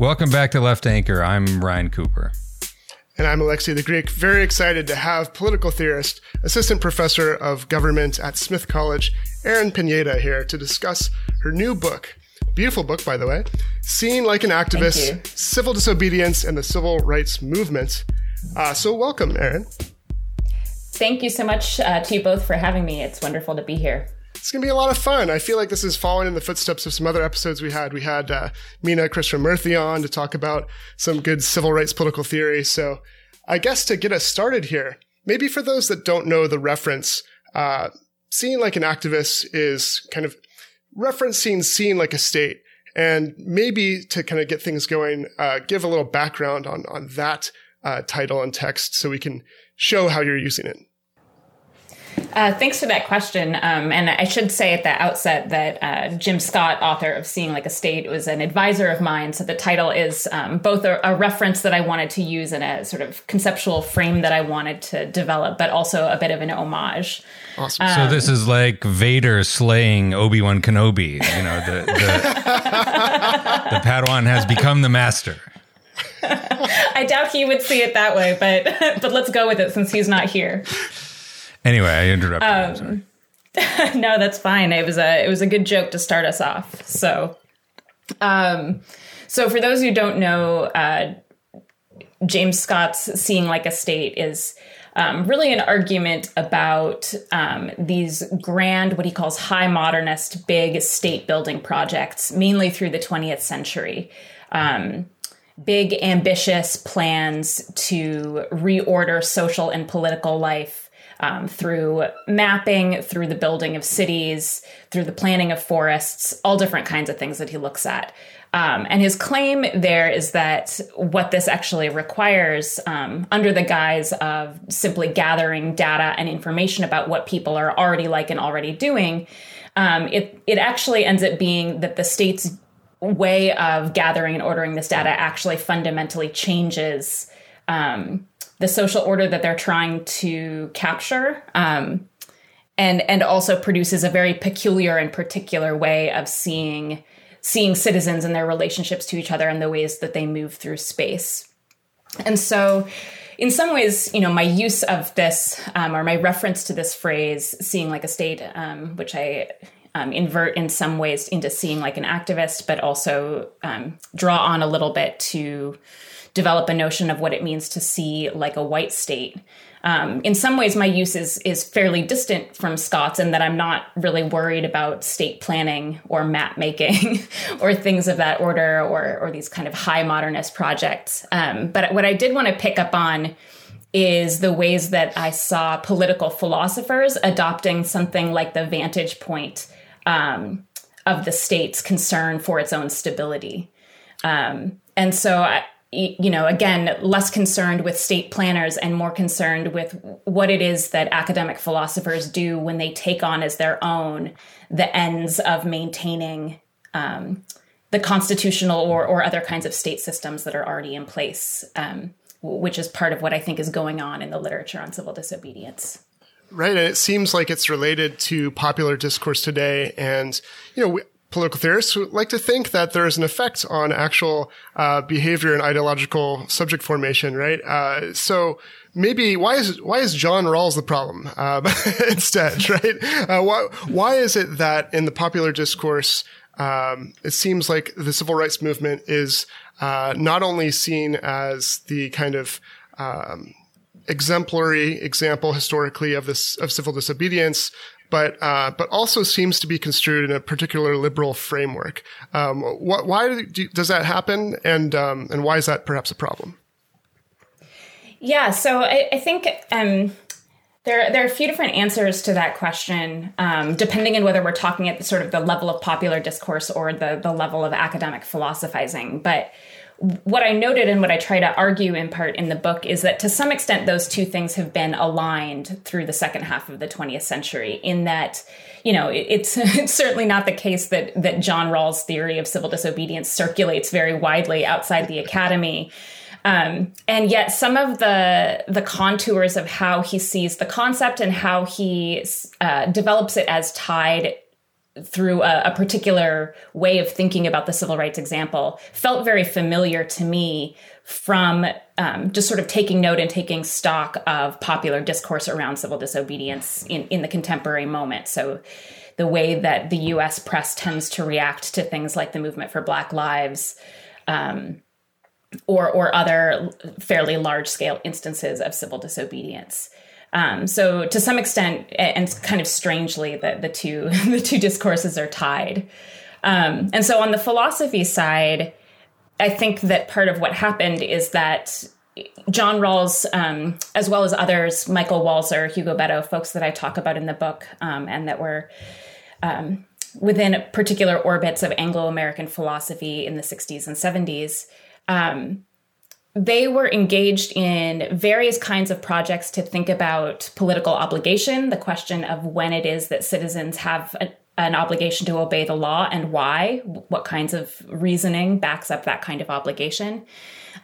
Welcome back to Left Anchor. I'm Ryan Cooper. And I'm Alexei the Greek. Very excited to have political theorist, assistant professor of government at Smith College, Erin Pineda, here to discuss her new book. Beautiful book, by the way. Seeing Like an Activist Civil Disobedience and the Civil Rights Movement. Uh, so, welcome, Erin. Thank you so much uh, to you both for having me. It's wonderful to be here. It's going to be a lot of fun. I feel like this is following in the footsteps of some other episodes we had. We had uh, Meena Krishnamurthy on to talk about some good civil rights political theory. So I guess to get us started here, maybe for those that don't know the reference, uh, seeing like an activist is kind of referencing seeing like a state. And maybe to kind of get things going, uh, give a little background on, on that uh, title and text so we can show how you're using it. Uh, thanks for that question. Um, and I should say at the outset that uh, Jim Scott, author of Seeing Like a State, was an advisor of mine. So the title is um, both a, a, reference that I wanted to use in a sort of conceptual frame that I wanted to develop, but also a bit of an homage. Awesome. Um, so this is like Vader slaying Obi Wan Kenobi. You know, the, the, the Padawan has become the master. I doubt he would see it that way, but but let's go with it since he's not here. Anyway, I interrupted. Um, no, that's fine. It was a it was a good joke to start us off. So, um, so for those who don't know, uh, James Scott's "Seeing Like a State" is um, really an argument about um, these grand, what he calls high modernist, big state building projects, mainly through the 20th century. Um, big, ambitious plans to reorder social and political life um, through mapping, through the building of cities, through the planning of forests, all different kinds of things that he looks at. Um, and his claim there is that what this actually requires, um, under the guise of simply gathering data and information about what people are already like and already doing, um, it it actually ends up being that the state's way of gathering and ordering this data actually fundamentally changes um, the social order that they're trying to capture. Um, and, and also produces a very peculiar and particular way of seeing seeing citizens and their relationships to each other and the ways that they move through space. And so, in some ways, you know, my use of this um, or my reference to this phrase, seeing like a state, um, which I um, invert in some ways into seeing like an activist, but also um, draw on a little bit to develop a notion of what it means to see like a white state. Um, in some ways, my use is is fairly distant from Scott's, in that I'm not really worried about state planning or map making or things of that order, or or these kind of high modernist projects. Um, but what I did want to pick up on is the ways that I saw political philosophers adopting something like the vantage point um, of the state's concern for its own stability. Um, and so I, you know, again, less concerned with state planners and more concerned with what it is that academic philosophers do when they take on as their own the ends of maintaining um, the constitutional or, or other kinds of state systems that are already in place, um, which is part of what I think is going on in the literature on civil disobedience. Right. And it seems like it's related to popular discourse today. And, you know, political theorists would like to think that there is an effect on actual uh, behavior and ideological subject formation, right? Uh, so maybe why is why is John Rawls the problem uh, instead, right? Uh, why why is it that in the popular discourse um, it seems like the civil rights movement is uh, not only seen as the kind of um, exemplary example historically of this of civil disobedience, but uh, but also seems to be construed in a particular liberal framework. Um, wh- why do, does that happen, and um, and why is that perhaps a problem? Yeah, so I, I think um, there there are a few different answers to that question, um, depending on whether we're talking at the sort of the level of popular discourse or the the level of academic philosophizing, but what I noted and what I try to argue in part in the book is that to some extent those two things have been aligned through the second half of the 20th century in that you know it's, it's certainly not the case that that John Rawls theory of civil disobedience circulates very widely outside the academy. Um, and yet some of the the contours of how he sees the concept and how he uh, develops it as tied through a, a, particular way of thinking about the civil rights example felt very familiar to me from um, just sort of taking note and taking stock of popular discourse around civil disobedience in, in the contemporary moment. So, the way that the US press tends to react to things like the movement for Black Lives. Um, or, or other fairly large scale instances of civil disobedience. Um, so to some extent, and kind of strangely, that the two the two discourses are tied. Um, and so on the philosophy side, I think that part of what happened is that John Rawls, um, as well as others, Michael Walzer, Hugo Bedau, folks that I talk about in the book, um, and that were um, within particular orbits of Anglo American philosophy in the 60s and 70s. Um, they were engaged in various kinds of projects to think about political obligation, the question of when it is that citizens have a, an obligation to obey the law and why, what kinds of reasoning backs up that kind of obligation.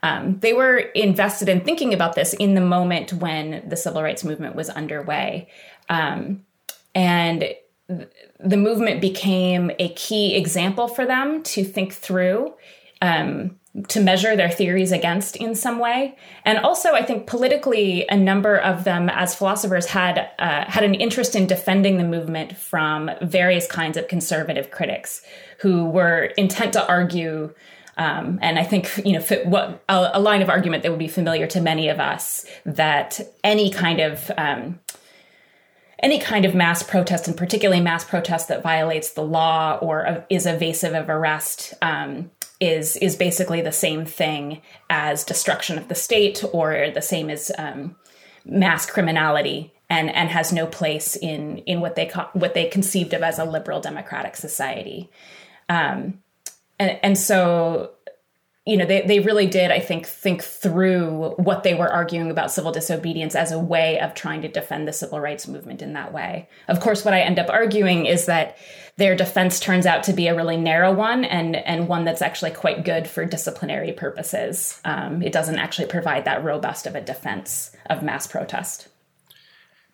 Um, they were invested in thinking about this in the moment when the civil rights movement was underway. Um, and the movement became a key example for them to think through. Um, to measure their theories against in some way. And also, I think politically, a number of them, as philosophers, had uh, had an interest in defending the movement from various kinds of conservative critics who were intent to argue. Um, and I think you know what a, line of argument that would be familiar to many of us that any kind of um, any kind of mass protest, and particularly mass protest that violates the law or is evasive of arrest, um, is is basically the same thing as destruction of the state or the same as um, mass criminality and and has no place in in what they co- what they conceived of as a liberal democratic society um, and and so you know, they, they really did, I think, think through what they were arguing about civil disobedience as a way of trying to defend the civil rights movement in that way. Of course, what I end up arguing is that their defense turns out to be a really narrow one and, and one that's actually quite good for disciplinary purposes. Um, it doesn't actually provide that robust of a defense of mass protest.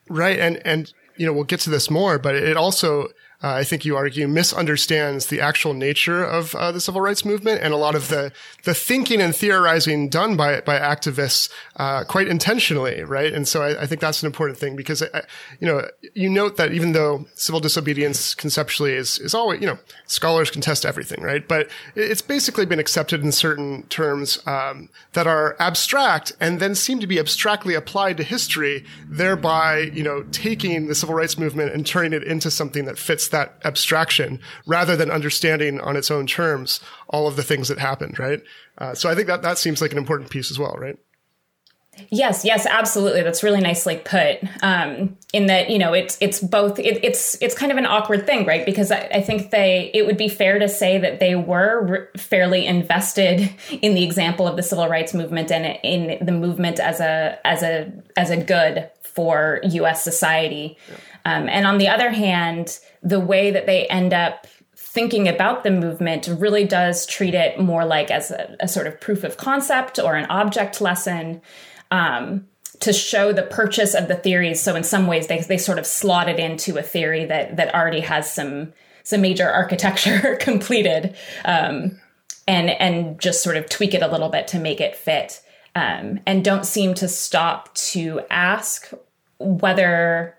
Right. And, and, you know, we'll get to this more, but it also uh, I think you argue, misunderstands the actual nature of uh, the civil rights movement and a lot of the the thinking and theorizing done by by activists uh, quite intentionally, right? And so I, I, think that's an important thing because uh, you know you note that even though civil disobedience conceptually is is always you know scholars contest everything, right? But it's basically been accepted in certain terms um, that are abstract and then seem to be abstractly applied to history, thereby you know taking the civil rights movement and turning it into something that fits that abstraction rather than understanding on its own terms all of the things that happened, right? Uh, so I think that that seems like an important piece as well, right? Yes, yes, absolutely. That's really nicely put. Um, in that, you know, it's it's both. It, it's it's kind of an awkward thing, right? Because I, I, think they. It would be fair to say that they were re- fairly invested in the example of the civil rights movement and in the movement as a as a as a good for U.S. society. Yeah. Um, and on the other hand, the way that they end up thinking about the movement really does treat it more like as a, a sort of proof of concept or an object lesson um, to show the purchase of the theories. So in some ways, they they sort of slot it into a theory that that already has some some major architecture completed, um, and and just sort of tweak it a little bit to make it fit, um, and don't seem to stop to ask whether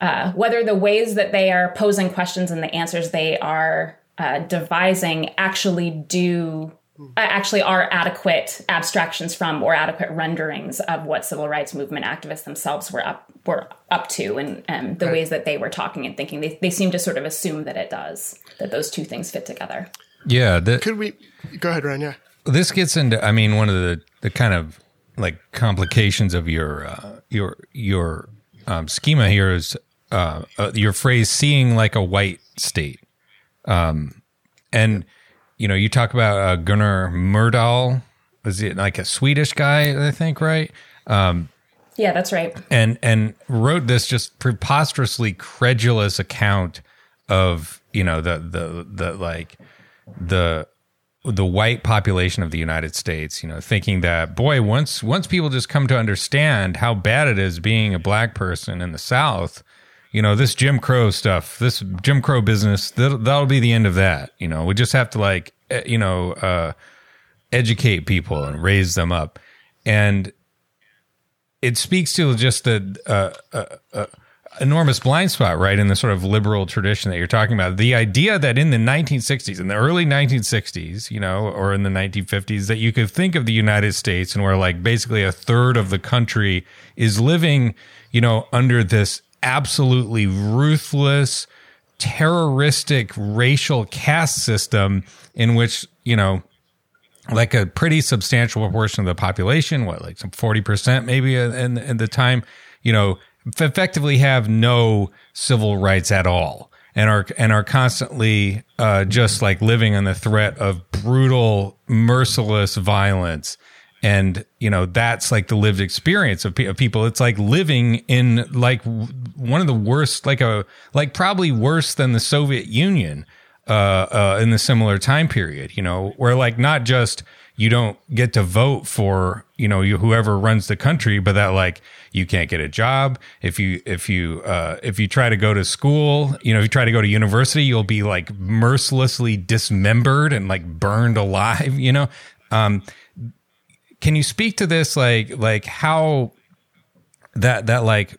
uh, whether the ways that they are posing questions and the answers they are uh, devising actually do uh, actually are adequate abstractions from or adequate renderings of what civil rights movement activists themselves were up were up to and um, the right. ways that they were talking and thinking. They, they seem to sort of assume that it does that those two things fit together. Yeah the, could we go ahead ryan yeah this gets into i mean one of the the kind of like complications of your uh, your your um, schema here is uh, uh, your phrase "seeing like a white state," um, and you know you talk about uh, Gunnar Myrdal. Was it like a Swedish guy? I think right. Um, yeah, that's right. And and wrote this just preposterously credulous account of you know the the the like the the white population of the United States, you know, thinking that boy, once once people just come to understand how bad it is being a black person in the South, you know, this Jim Crow stuff, this Jim Crow business, that'll, that'll be the end of that. You know, we just have to like, you know, uh, educate people and raise them up. And it speaks to just the uh, uh, uh, enormous blind spot, right, in the sort of liberal tradition that you're talking about. The idea that in the 1960s, in the early 1960s, you know, or in the 1950s, that you could think of the United States and where like basically a third of the country is living, you know, under this absolutely ruthless, terroristic racial caste system in which, you know, like a pretty substantial proportion of the population, what, like some 40% maybe in, in the time, you know, effectively have no civil rights at all and are and are constantly uh, just like living on the threat of brutal, merciless violence. And you know that's like the lived experience of, pe- of people. It's like living in like one of the worst, like a like probably worse than the Soviet Union uh, uh, in the similar time period. You know, where like not just you don't get to vote for you know you, whoever runs the country but that like you can't get a job if you if you uh, if you try to go to school you know if you try to go to university you'll be like mercilessly dismembered and like burned alive you know um, can you speak to this like like how that that like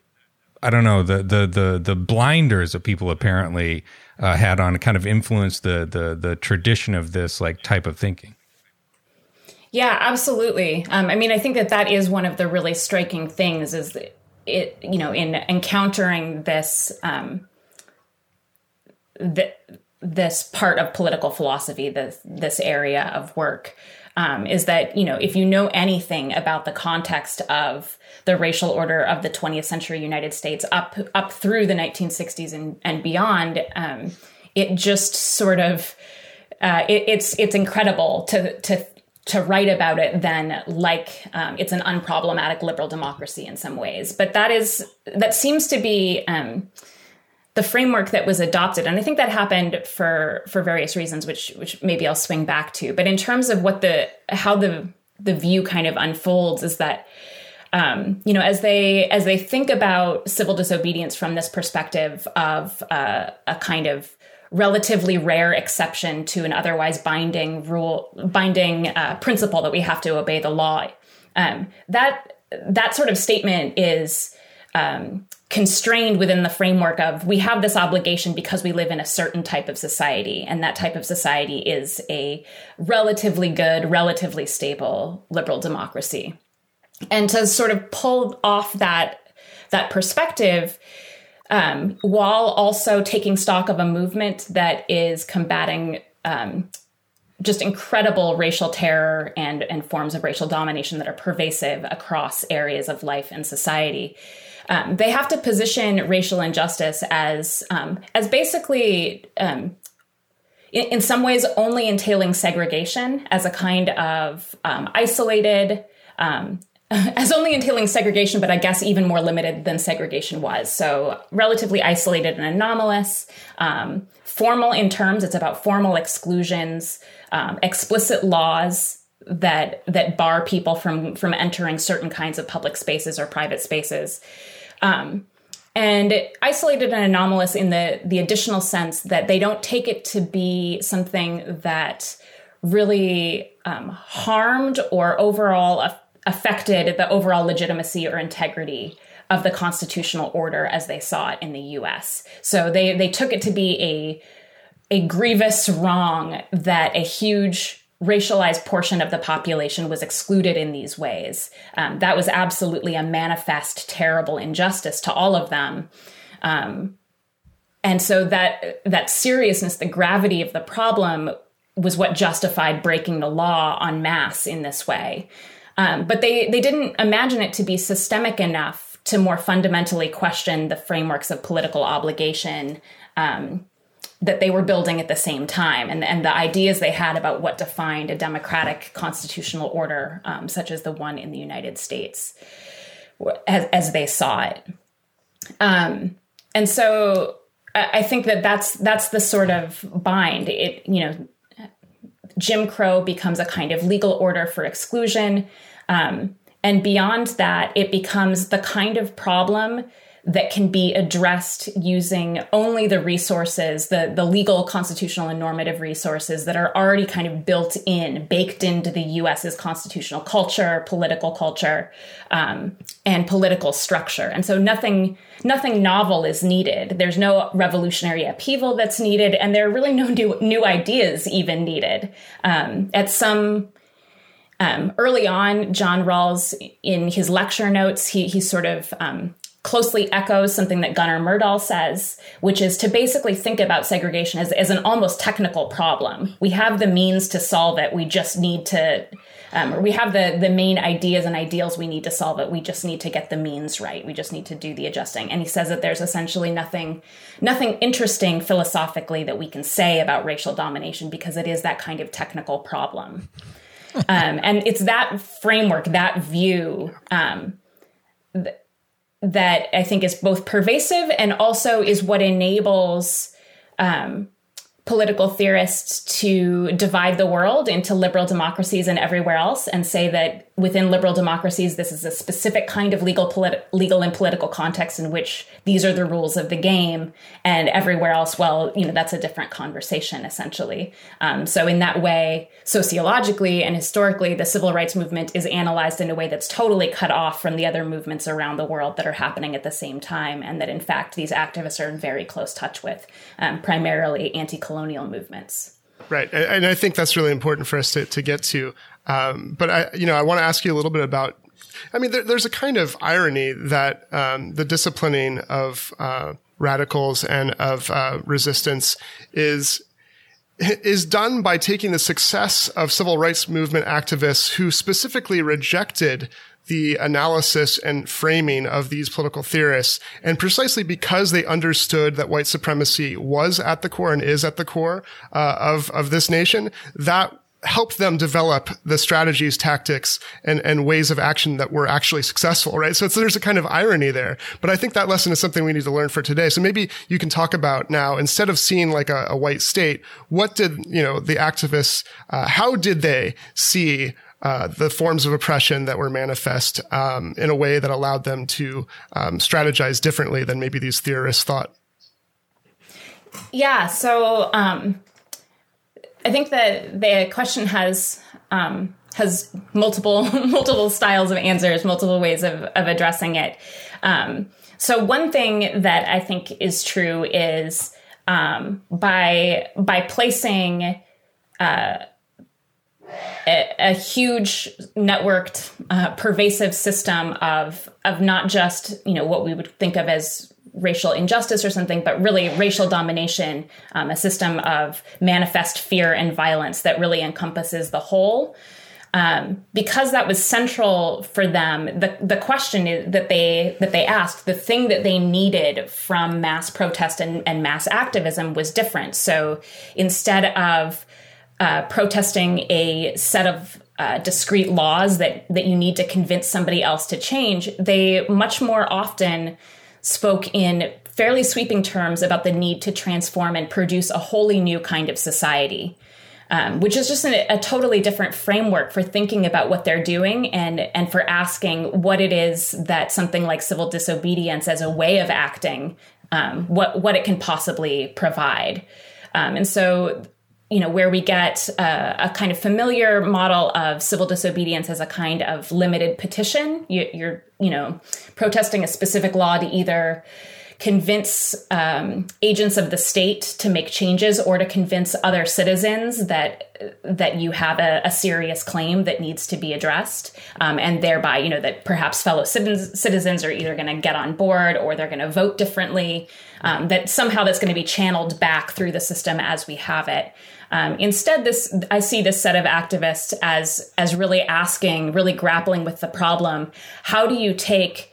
I don't know the the the the blinders that people apparently uh, had on kind of influenced the the the tradition of this like type of thinking. Yeah, absolutely. Um, I mean, I think that that is one of the really striking things is it, you know, in encountering this, um, this part of political philosophy, this this area of work, um, is that you know if you know anything about the context of the racial order of the 20th century United States up up through the 1960s and and beyond, um, it just sort of uh, it, it's it's incredible to to to write about it then like um, it's an unproblematic liberal democracy in some ways. But that is that seems to be um, the framework that was adopted and i think that happened for for various reasons which which maybe i'll swing back to but in terms of what the how the the view kind of unfolds is that um, you know as they as they think about civil disobedience from this perspective of uh, a kind of relatively rare exception to an otherwise binding rule, binding uh, principle that we have to obey the law. Um, that that sort of statement is um, constrained within the framework of we have this obligation because we live in a certain type of society, and that type of society is a relatively good, relatively stable liberal democracy. And to sort of pull off that that perspective um, while also taking stock of a movement that is combating um, just incredible racial terror and, and forms of racial domination that are pervasive across areas of life and society. Um, they have to position racial injustice as um, as basically um, in, in, some ways only entailing segregation as a kind of um, isolated um, as only entailing segregation, but I guess even more limited than segregation was. So relatively isolated and anomalous. Um, formal in terms, it's about formal exclusions, um, explicit laws that that bar people from from entering certain kinds of public spaces or private spaces. Um, and isolated and anomalous in the the additional sense that they don't take it to be something that really um, harmed or overall affected the overall legitimacy or integrity of the constitutional order as they saw it in the US. So they they took it to be a a grievous wrong that a huge racialized portion of the population was excluded in these ways. Um, that was absolutely a manifest terrible injustice to all of them. Um, and so that that seriousness, the gravity of the problem was what justified breaking the law en masse in this way. Um, but they they didn't imagine it to be systemic enough to more fundamentally question the frameworks of political obligation um, that they were building at the same time, and and the ideas they had about what defined a democratic constitutional order, um, such as the one in the United States, as, as they saw it. Um, and so I think that that's that's the sort of bind. It you know. Jim Crow becomes a kind of legal order for exclusion. Um, and beyond that, it becomes the kind of problem that can be addressed using only the resources, the, the legal, constitutional, and normative resources that are already kind of built in, baked into the US's constitutional culture, political culture, um, and political structure. And so nothing, nothing novel is needed. There's no revolutionary upheaval that's needed, and there are really no new, new ideas even needed. Um, at some um, early on, John Rawls, in his lecture notes, he, he sort of um, closely echoes something that Gunnar Myrdal says, which is to basically think about segregation as, as an almost technical problem. We have the means to solve it. We just need to, um, or we have the, the main ideas and ideals we need to solve it. We just need to get the means right. We just need to do the adjusting. And he says that there's essentially nothing, nothing interesting philosophically that we can say about racial domination because it is that kind of technical problem. um, and it's that framework, that view, um, th- that I think is both pervasive and also is what enables um, political theorists to divide the world into liberal democracies and everywhere else and say that within liberal democracies this is a specific kind of legal politi- legal and political context in which these are the rules of the game and everywhere else well you know that's a different conversation essentially um, so in that way sociologically and historically the civil rights movement is analyzed in a way that's totally cut off from the other movements around the world that are happening at the same time and that in fact these activists are in very close touch with um, primarily anti-colonial colonial movements. Right, and I think that's really important for us to, to get to. Um, but I, you know, I want to ask you a little bit about. I mean, there, there's a kind of irony that um, the disciplining of uh, radicals and of uh, resistance is is done by taking the success of civil rights movement activists who specifically rejected the analysis and framing of these political theorists. And precisely because they understood that white supremacy was at the core and is at the core uh, of, of this nation, that helped them develop the strategies, tactics, and, and ways of action that were actually successful, right? So there's a kind of irony there. But I think that lesson is something we need to learn for today. So maybe you can talk about now, instead of seeing like a, a white state, what did, you know, the activists, uh, how did they see uh, the forms of oppression that were manifest um, in a way that allowed them to um, strategize differently than maybe these theorists thought. Yeah, so um, I think that the question has um, has multiple multiple styles of answers, multiple ways of, of addressing it. Um, so one thing that I think is true is um, by by placing uh, a, a huge networked, uh, pervasive system of of not just you know what we would think of as racial injustice or something, but really racial domination, um, a system of manifest fear and violence that really encompasses the whole. Um, because that was central for them, the the question that they that they asked, the thing that they needed from mass protest and, and mass activism was different. So instead of uh, protesting a set of uh, discrete laws that that you need to convince somebody else to change, they much more often spoke in fairly sweeping terms about the need to transform and produce a wholly new kind of society. Um, which is just a, a, totally different framework for thinking about what they're doing and and for asking what it is that something like civil disobedience as a way of acting, um, what what it can possibly provide. Um, and so you know, where we get a, a, kind of familiar model of civil disobedience as a kind of limited petition. You, are you know, protesting a specific law to either convince um, agents of the state to make changes or to convince other citizens that that you have a, a serious claim that needs to be addressed, um, and thereby, you know, that perhaps fellow citizens, citizens are either going to get on board or they're going to vote differently. Um, that somehow that's going to be channeled back through the system as we have it. Um, instead, this I see this set of activists as as really asking, really grappling with the problem. How do you take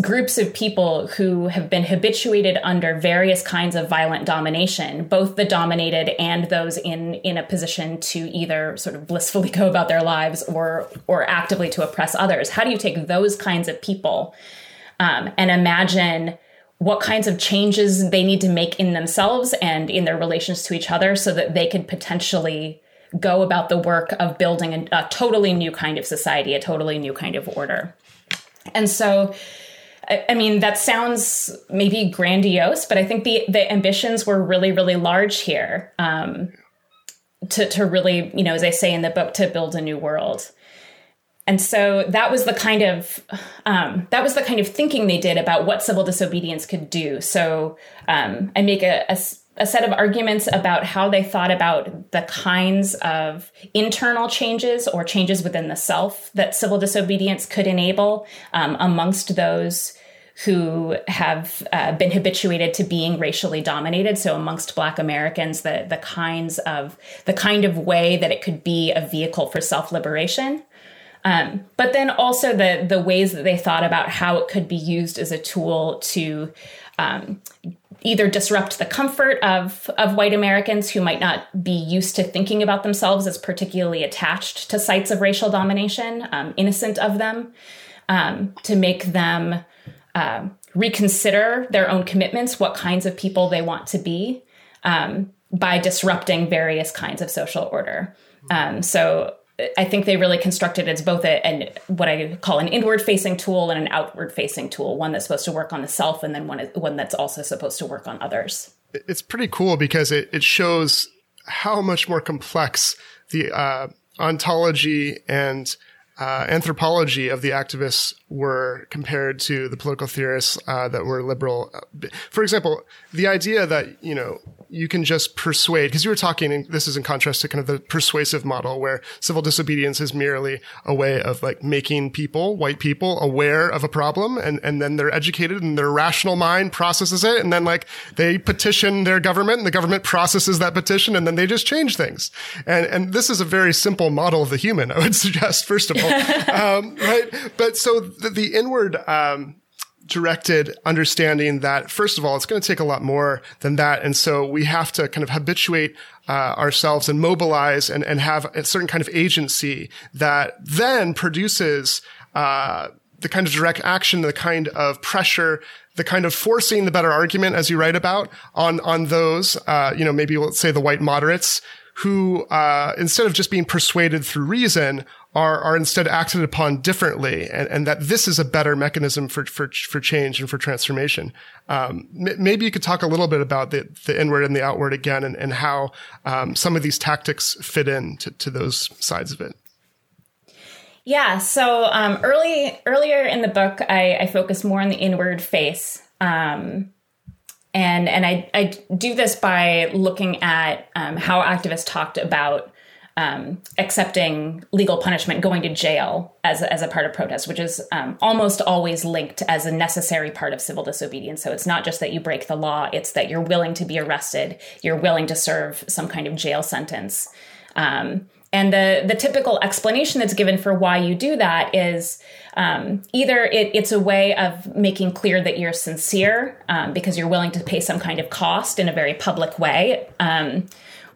groups of people who have been habituated under various kinds of violent domination, both the dominated and those in in a position to either sort of blissfully go about their lives or or actively to oppress others. How do you take those kinds of people um, and imagine what kinds of changes they need to make in themselves and in their relations to each other so that they could potentially go about the work of building a, a totally new kind of society, a totally new kind of order. And so I, I mean, that sounds maybe grandiose, but I think the the ambitions were really, really large here. Um, to to really, you know, as I say in the book, to build a new world. And so that was the kind of um, that was the kind of thinking they did about what civil disobedience could do. So um, I make a, a, a, set of arguments about how they thought about the kinds of internal changes or changes within the self that civil disobedience could enable um, amongst those who have uh, been habituated to being racially dominated. So amongst Black Americans, the the kinds of the kind of way that it could be a vehicle for self liberation. Um, but then also the the ways that they thought about how it could be used as a tool to um, either disrupt the comfort of of white Americans who might not be used to thinking about themselves as particularly attached to sites of racial domination, um, innocent of them, um, to make them uh, reconsider their own commitments, what kinds of people they want to be, um, by disrupting various kinds of social order. Um, so I think they really constructed it's both a, an what I call an inward facing tool and an outward facing tool, one that's supposed to work on the self and then one one that's also supposed to work on others. It's pretty cool because it, it shows how much more complex the uh, ontology and uh, anthropology of the activists were compared to the political theorists uh, that were liberal. For example, the idea that you know you can just persuade because you were talking. this is in contrast to kind of the persuasive model where civil disobedience is merely a way of like making people, white people, aware of a problem, and and then they're educated and their rational mind processes it, and then like they petition their government, and the government processes that petition, and then they just change things. And and this is a very simple model of the human. I would suggest first of all um, right? But so the, the inward um, directed understanding that first of all, it's going to take a lot more than that, and so we have to kind of habituate uh, ourselves and mobilize and and have a certain kind of agency that then produces. Uh, the kind of direct action, the kind of pressure, the kind of forcing the better argument, as you write about, on on those, uh, you know, maybe let's say the white moderates who, uh, instead of just being persuaded through reason, are are instead acted upon differently, and, and that this is a better mechanism for for for change and for transformation. Um, m- maybe you could talk a little bit about the the inward and the outward again, and, and how um, some of these tactics fit in to, to those sides of it. Yeah. So um, early earlier in the book, I, I focus more on the inward face. Um, and and I, I do this by looking at um, how activists talked about um, accepting legal punishment, going to jail as as a part of protest, which is um, almost always linked as a necessary part of civil disobedience. So it's not just that you break the law; it's that you're willing to be arrested, you're willing to serve some kind of jail sentence. Um, and the the typical explanation that's given for why you do that is um, either it, it's a way of making clear that you're sincere um, because you're willing to pay some kind of cost in a very public way, um,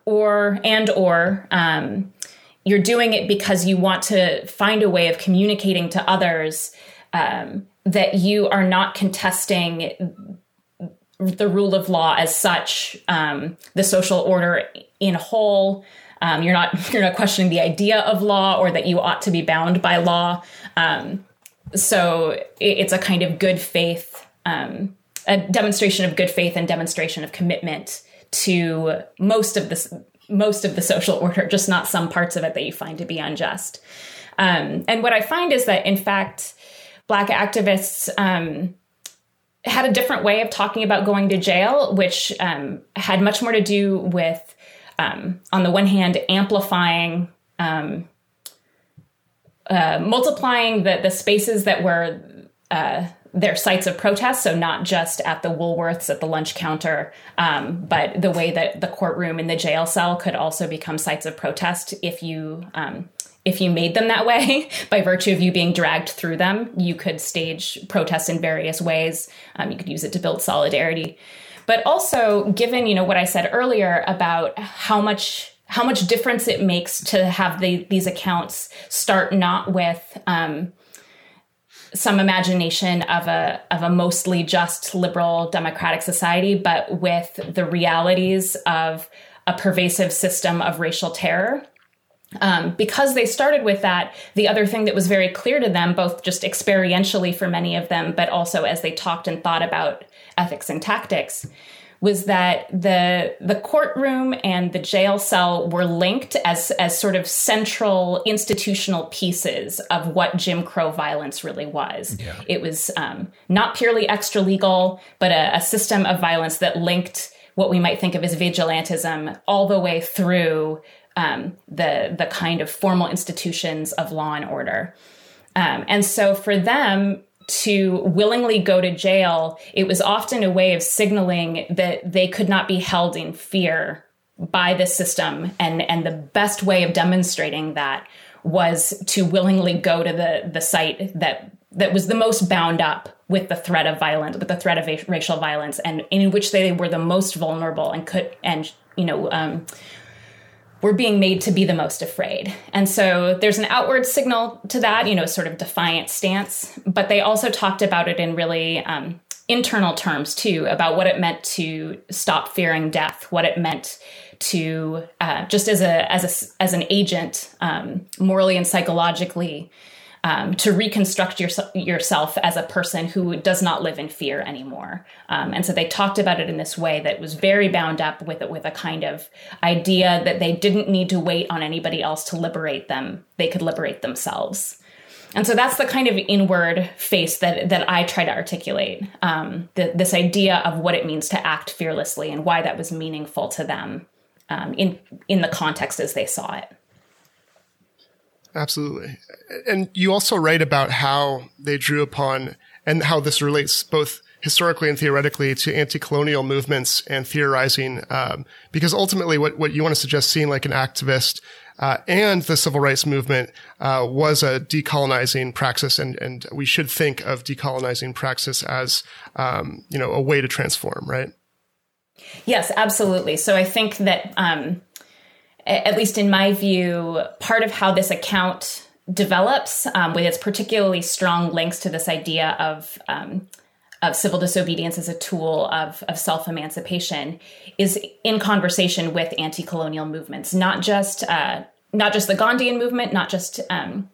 or and or um, you're doing it because you want to find a way of communicating to others um, that you are not contesting the rule of law as such, um, the social order in whole. Um, you're not you're not questioning the idea of law or that you ought to be bound by law. Um, so it, it's a kind of good faith, um, a demonstration of good faith and demonstration of commitment to most of this most of the social order, just not some parts of it that you find to be unjust. Um, and what I find is that in fact, black activists um, had a different way of talking about going to jail, which um, had much more to do with um, on the one hand, amplifying, um, uh, multiplying the, the spaces that were uh, their sites of protest. So, not just at the Woolworths, at the lunch counter, um, but the way that the courtroom and the jail cell could also become sites of protest if you. Um, if you made them that way, by virtue of you being dragged through them, you could stage protests in various ways. Um, you could use it to build solidarity but also given you know what I said earlier about how much how much difference it makes to have the, these accounts start not with um, some imagination of a of a mostly just liberal democratic society, but with the realities of a pervasive system of racial terror. Um, because they started with that, the other thing that was very clear to them, both just experientially for many of them, but also as they talked and thought about ethics and tactics, was that the the courtroom and the jail cell were linked as as sort of central institutional pieces of what Jim Crow violence really was. Yeah. It was um, not purely extra legal, but a, a system of violence that linked what we might think of as vigilantism all the way through um, the the kind of formal institutions of law and order. Um, and so for them, to willingly go to jail, it was often a way of signaling that they could not be held in fear by the system. And, and the best way of demonstrating that was to willingly go to the, the site that, that was the most bound up with the threat of violence, with the threat of racial violence, and in which they were the most vulnerable and could, and, you know, um, we're being made to be the most afraid. And so there's an outward signal to that, you know, sort of defiant stance. But they also talked about it in really um, internal terms too, about what it meant to stop fearing death, what it meant to uh, just as a as a as an agent, um, morally and psychologically, um, to reconstruct your, yourself as a person who does not live in fear anymore. Um, and so they talked about it in this way that was very bound up with with a kind of idea that they didn't need to wait on anybody else to liberate them; they could liberate themselves. And so that's the kind of inward face that that I try to articulate. Um, the, this idea of what it means to act fearlessly and why that was meaningful to them um, in in the context as they saw it. Absolutely. And you also write about how they drew upon and how this relates both historically and theoretically to anti-colonial movements and theorizing, um, because ultimately what, what you want to suggest seeing like an activist uh, and the civil rights movement uh, was a decolonizing praxis, and and we should think of decolonizing praxis as um, you know a way to transform, right? Yes, absolutely. So I think that um, at least in my view, part of how this account develops, um, with its particularly strong links to this idea of um, of civil disobedience as a tool of, of self emancipation, is in conversation with anti colonial movements, not just uh, not just the Gandhian movement, not just um,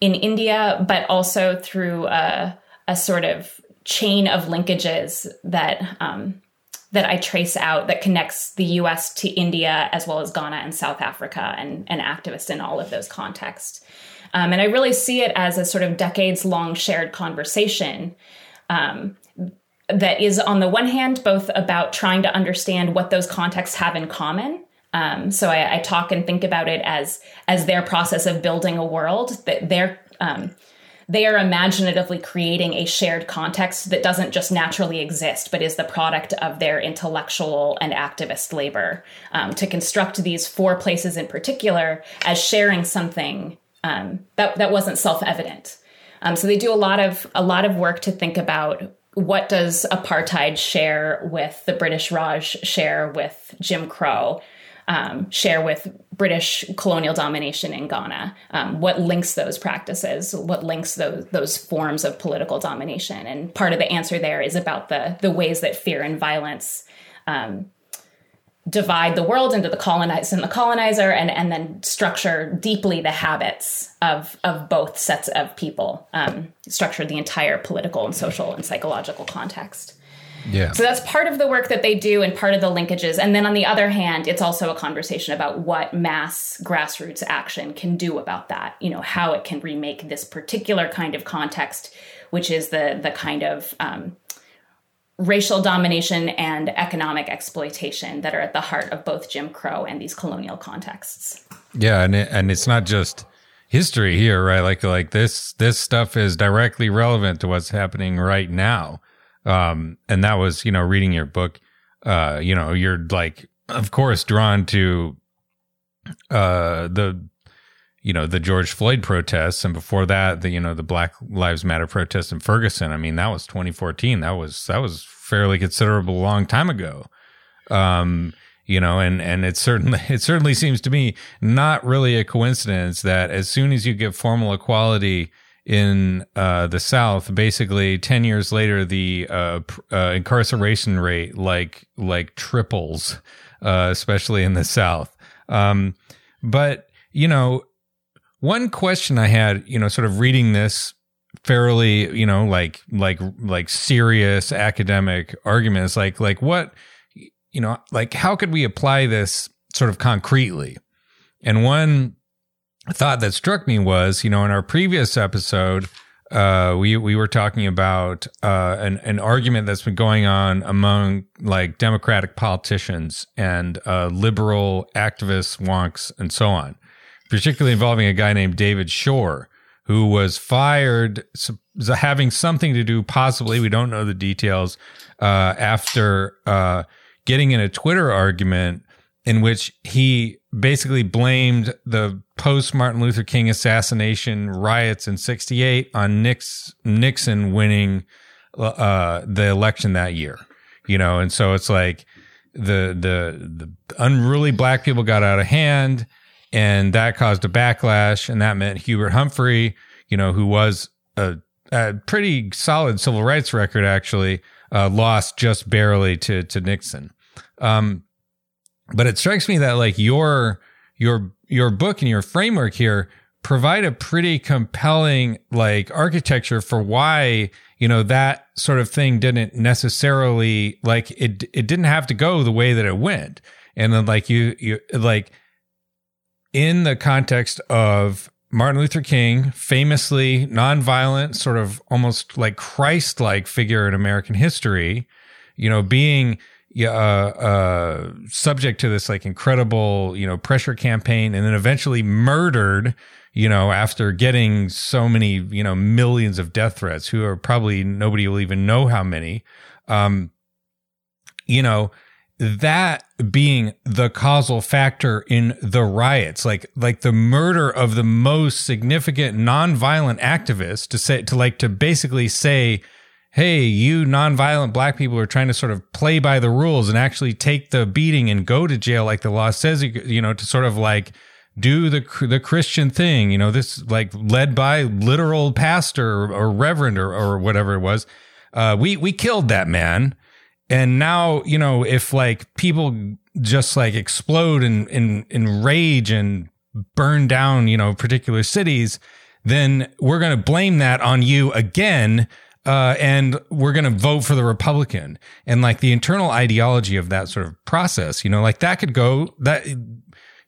in India, but also through a, a, sort of chain of linkages that um, that I trace out that connects the US to India as well as Ghana and South Africa and, activists in all of those contexts. Um, and I really see it as a sort of decades long shared conversation um, that is, on the one hand, both about trying to understand what those contexts have in common. Um, so I, I, talk and think about it as as their process of building a world that they're um, they are imaginatively creating a shared context that doesn't just naturally exist, but is the product of their intellectual and activist labor um, to construct these four places in particular as sharing something um, that that wasn't self evident. Um, so they do a lot of a lot of work to think about what does apartheid share with the British Raj share with Jim Crow um, share with British colonial domination in Ghana? Um, what links those practices? What links those those forms of political domination? And part of the answer there is about the the ways that fear and violence um, divide the world into the colonized and the colonizer, and and then structure deeply the habits of of both sets of people, um, structure the entire political and social and psychological context. Yeah. So that's part of the work that they do and part of the linkages. And then on the other hand, it's also a conversation about what mass grassroots action can do about that, you know, how it can remake this particular kind of context, which is the the kind of um, racial domination and economic exploitation that are at the heart of both Jim Crow and these colonial contexts. Yeah, and it, and it's not just history here, right? Like like this this stuff is directly relevant to what's happening right now. Um, and that was, you know, reading your book, uh, you know, you're like, of course, drawn to, uh, the, you know, the George Floyd protests. And before that, the, you know, the Black Lives Matter protests in Ferguson. I mean, that was 2014. That was, that was fairly considerable long time ago. Um, you know, and, and it certainly, it certainly seems to me not really a coincidence that as soon as you get formal equality, in uh, the South, basically ten years later, the uh, uh, incarceration rate like like triples, uh, especially in the South. Um, but you know, one question I had, you know, sort of reading this fairly, you know, like like like serious academic arguments, like like what, you know, like how could we apply this sort of concretely? And one thought that struck me was, you know, in our previous episode, uh, we we were talking about uh, an an argument that's been going on among like Democratic politicians and uh, liberal activists, wonks, and so on, particularly involving a guy named David Shor, who was fired, having something to do, possibly we don't know the details, uh, after uh, getting in a Twitter argument in which he basically blamed the post Martin Luther King assassination riots in 68 on Nix, Nixon winning uh, the election that year. You know, and so it's like the the the unruly black people got out of hand and that caused a backlash and that meant Hubert Humphrey, you know, who was a, a pretty solid civil rights record actually, uh, lost just barely to to Nixon. Um, but it strikes me that like your your your book and your framework here provide a pretty compelling like architecture for why you know that sort of thing didn't necessarily like it it didn't have to go the way that it went. And then like you you like in the context of Martin Luther King, famously nonviolent, sort of almost like Christ like figure in American history, you know, being uh, uh, subject to this like incredible, you know, pressure campaign and then eventually murdered, you know, after getting so many, you know, millions of death threats who are probably nobody will even know how many. Um, you know, that being the causal factor in the riots, like, like the murder of the most significant nonviolent activist to say, to like, to basically say, hey, you nonviolent black people are trying to sort of play by the rules and actually take the beating and go to jail like the law says, you know, to sort of like do the the Christian thing, you know, this like led by literal pastor or, or reverend or, or whatever it was. Uh, we we killed that man, and now you know if like people just like explode in in in rage and burn down you know particular cities, then we're going to blame that on you again uh, and we're going to vote for the Republican. And like the internal ideology of that sort of process, you know, like that could go that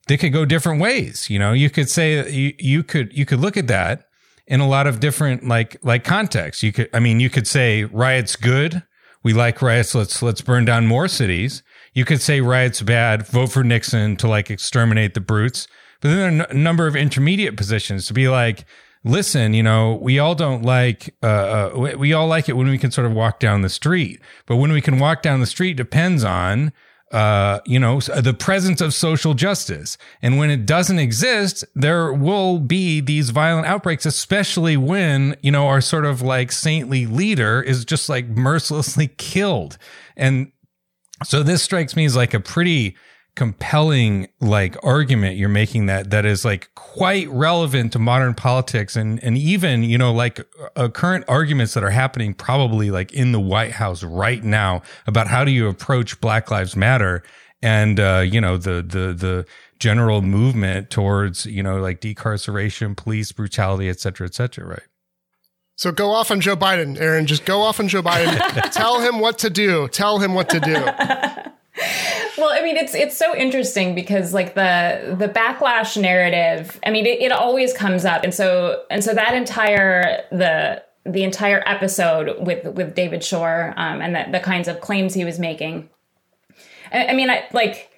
they could go different ways. You know, you could say you, you could you could look at that in a lot of different like like contexts. You could, I mean, you could say riots good. We like riots. Let's let's burn down more cities. You could say riots bad. Vote for Nixon to like exterminate the brutes. But then there are a number of intermediate positions to be like, listen, you know, we all don't like, uh, uh, we all like it when we can sort of walk down the street, but when we can walk down the street depends on, uh, you know, the presence of social justice. And when it doesn't exist, there will be these violent outbreaks, especially when, you know, our sort of like saintly leader is just like mercilessly killed. And so this strikes me as like a pretty, compelling like argument you're making that that is like quite relevant to modern politics and and even you know like uh, current arguments that are happening probably like in the White House right now about how do you approach Black Lives Matter and uh, you know the the the general movement towards you know like decarceration, police brutality, et cetera, et cetera, right? So go off on Joe Biden, Aaron. Just go off on Joe Biden. Tell him what to do. Tell him what to do. Well, I mean, it's it's so interesting because like the the backlash narrative. I mean, it, it always comes up, and so and so that entire the the entire episode with with David Shor um, and the, the kinds of claims he was making. I, I mean, I like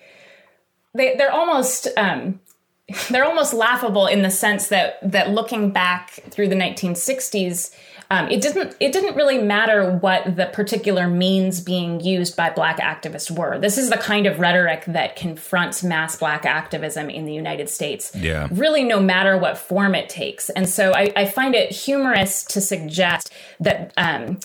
they they're almost um, they're almost laughable in the sense that that looking back through the 1960s um, it didn't it didn't really matter what the particular means being used by black activists were. This is the kind of rhetoric that confronts mass black activism in the United States. Yeah. Really, no matter what form it takes. And so I, I find it humorous to suggest that um,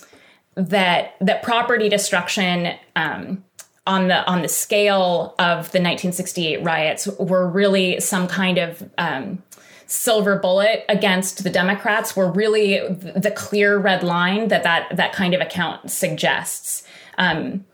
that that property destruction um, on the on the scale of the 1968 riots were really some kind of um, silver bullet against the Democrats were really the clear red line that that, that kind of account suggests. Um,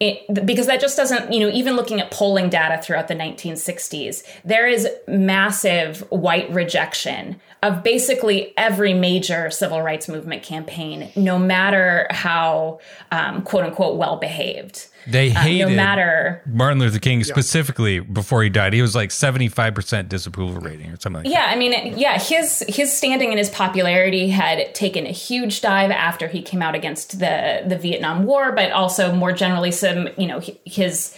it, because that just doesn't, you know, even looking at polling data throughout the 1960s, there is massive white rejection of basically every major civil rights movement campaign, no matter how um, quote unquote well behaved. They hated uh, no matter Martin Luther King specifically before he died. He was like seventy five percent disapproval rating or something. like Yeah, I mean, yeah, his his standing and his popularity had taken a huge dive after he came out against the the Vietnam War, but also more generally, some you know his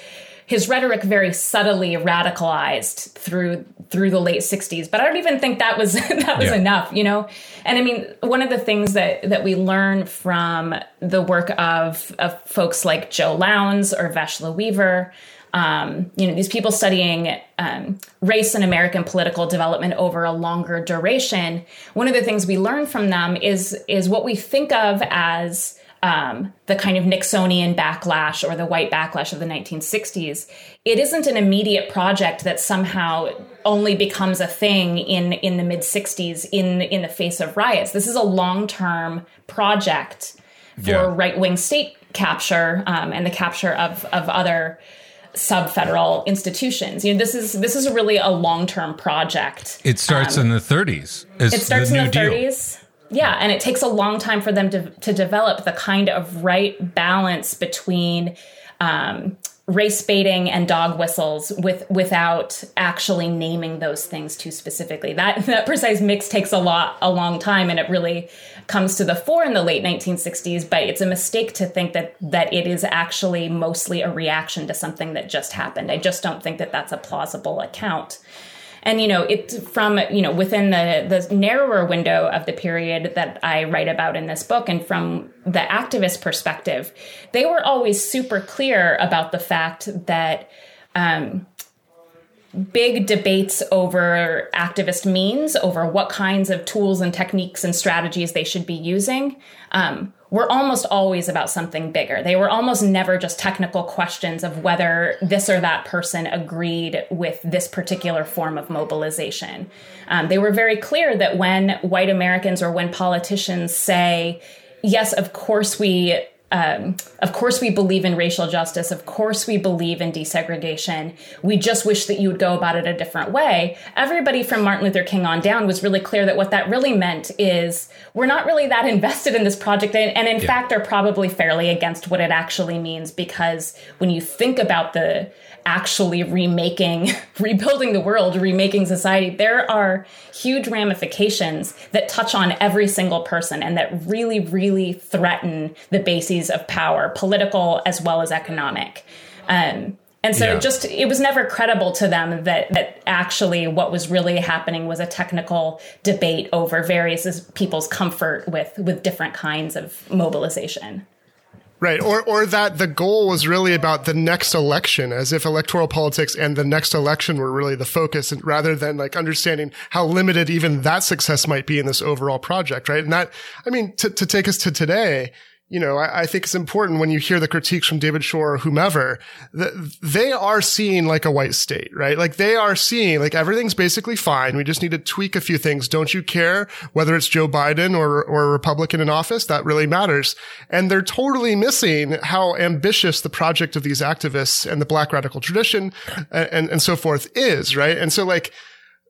his rhetoric very subtly radicalized through through the late 60s but i don't even think that was that was Yeah. enough you know and i mean one of the things that that we learn from the work of of folks like joe lowndes or Vesla Weaver um, you know these people studying um, race and american political development over a longer duration one of the things we learn from them is is what we think of as um, the kind of Nixonian backlash or the white backlash of the 1960s, it isn't an immediate project that somehow only becomes a thing in in the mid 60s in in the face of riots. This is a long term project for Yeah. right wing state capture um, and the capture of of other sub federal institutions. You know, this is this is really a long term project. It starts in the 30s. It starts the in the Deal. 30s. Yeah, and it takes a long time for them to to develop the kind of right balance between um, race baiting and dog whistles with without actually naming those things too specifically. That that precise mix takes a lot a long time, and it really comes to the fore in the late 1960s. But it's a mistake to think that that it is actually mostly a reaction to something that just happened. I just don't think that that's a plausible account and you know it's from you know within the the narrower window of the period that I write about in this book and from the activist perspective they were always super clear about the fact that um, big debates over activist means over what kinds of tools and techniques and strategies they should be using um, were almost always about something bigger. They were almost never just technical questions of whether this or that person agreed with this particular form of mobilization. Um, they were very clear that when white Americans or when politicians say, yes, of course we um, of course, we believe in racial justice. Of course, we believe in desegregation. We just wish that you would go about it a different way. Everybody from Martin Luther King on down was really clear that what that really meant is we're not really that invested in this project, and, and in fact, are probably fairly against what it actually means because when you think about the actually remaking, rebuilding the world, remaking society, there are huge ramifications that touch on every single person and that really, really threaten the bases of power, political as well as economic. Um, and so Yeah. it just it was never credible to them that that actually what was really happening was a technical debate over various people's comfort with with different kinds of mobilization. Right. Or, or that the goal was really about the next election, as if electoral politics and the next election were really the focus and rather than like understanding how limited even that success might be in this overall project. Right. And that, I mean, to, to take us to today, you know, I, I think it's important when you hear the critiques from David Shor or whomever, that they are seeing like a white state, right? Like they are seeing like everything's basically fine. We just need to tweak a few things. Don't you care whether it's Joe Biden or, or a Republican in office? That really matters. And they're totally missing how ambitious the project of these activists and the black radical tradition and, and, and so forth is, right? And so like,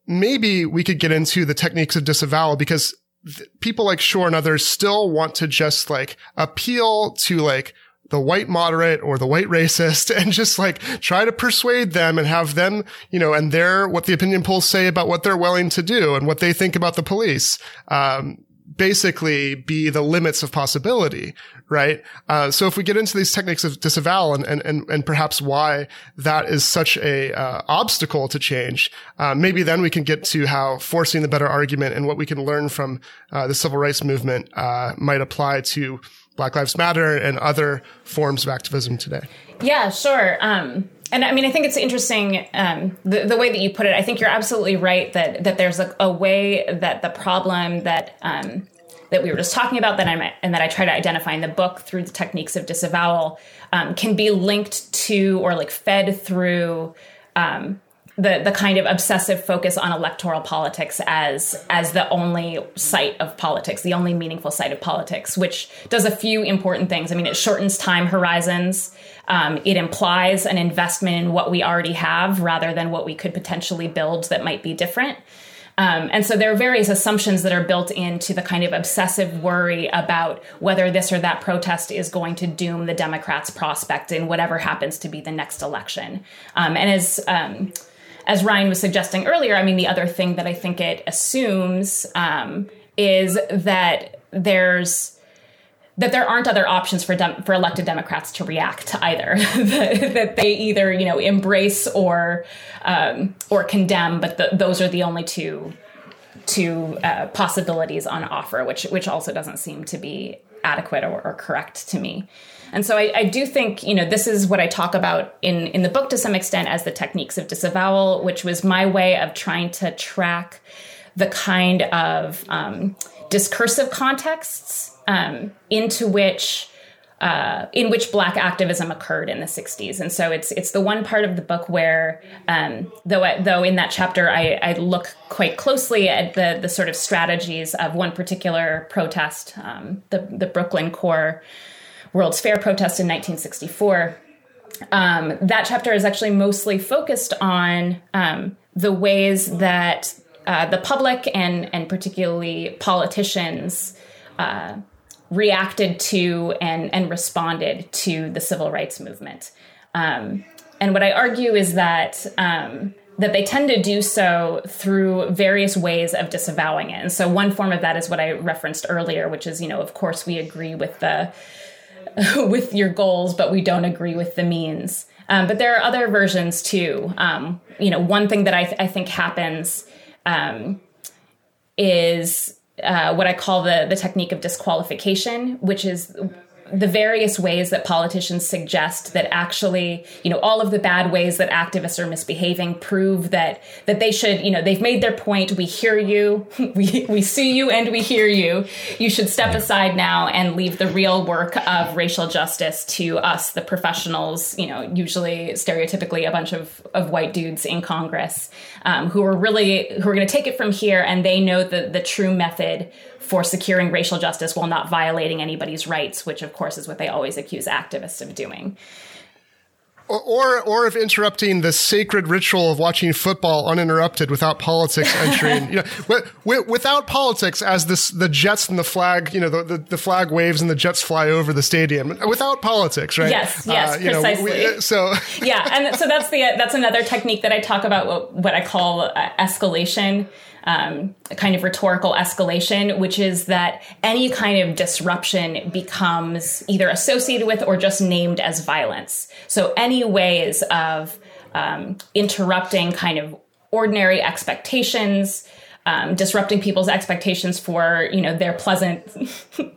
maybe we could get into the techniques of disavowal because th- people like Shor and others still want to just like appeal to like the white moderate or the white racist and just like try to persuade them and have them, you know, and their, what the opinion polls say about what they're willing to do and what they think about the police. Um, basically be the limits of possibility, right? Uh, so if we get into these techniques of disavowal and, and, and, and perhaps why that is such a, uh, obstacle to change, uh, maybe then we can get to how forcing the better argument and what we can learn from, uh, the civil rights movement, uh, might apply to Black Lives Matter and other forms of activism today. Yeah, sure. Um, and I mean, I think it's interesting um, the, the way that you put it. I think you're absolutely right that that there's a, a way that the problem that um, that we were just talking about that I and that I try to identify in the book through the techniques of disavowal um, can be linked to or like fed through um, the the kind of obsessive focus on electoral politics as as the only site of politics, the only meaningful site of politics, which does a few important things. I mean, it shortens time horizons. Um, it implies an investment in what we already have rather than what we could potentially build that might be different. Um, and so there are various assumptions that are built into the kind of obsessive worry about whether this or that protest is going to doom the Democrats' prospect in whatever happens to be the next election. Um, and as um, as Ryan was suggesting earlier, I mean, the other thing that I think it assumes um, is that there's that there aren't other options for dem- for elected Democrats to react either. that, they either you know embrace or um, or condemn, but the, those are the only two two uh, possibilities on offer, which which also doesn't seem to be adequate or, or correct to me. And so I, I, do think, you know, this is what I talk about in, in the book to some extent as the techniques of disavowal, which was my way of trying to track the kind of um, discursive contexts um, into which uh, in which black activism occurred in the 60s and so it's it's the one part of the book where um, though I, though in that chapter I, I, look quite closely at the the sort of strategies of one particular protest um, the the Brooklyn CORE World's Fair protest in 1964 um, that chapter is actually mostly focused on um, the ways that uh, the public and and particularly politicians uh, reacted to and and responded to the civil rights movement. Um, and what I argue is that um, that they tend to do so through various ways of disavowing it. And so one form of that is what I referenced earlier, which is you know of course we agree with the with your goals, but we don't agree with the means. Um, but there are other versions too. Um, you know, one thing that I, th- I think happens um, is uh, what I call the the technique of disqualification, which is the various ways that politicians suggest that actually, you know, all of the bad ways that activists are misbehaving prove that that they should, you know, they've made their point. We hear you, we we see you, and we hear you. You should step aside now and leave the real work of racial justice to us, the professionals. You know, usually stereotypically a bunch of of white dudes in Congress um, who are really who are going to take it from here, and they know the the true method for securing racial justice while not violating anybody's rights, which of course is what they always accuse activists of doing. Or, or of interrupting the sacred ritual of watching football uninterrupted without politics entering, you know, without politics as this, the Jets and the flag, you know, the, the, the, flag waves and the Jets fly over the stadium without politics, right? Yes, yes, uh, precisely. Know, we, so, yeah. And so that's the, that's another technique that I talk about, what, what I call uh, escalation um, kind of rhetorical escalation, which is that any kind of disruption becomes either associated with or just named as violence. So any ways of um, interrupting kind of ordinary expectations, um, disrupting people's expectations for you know their pleasant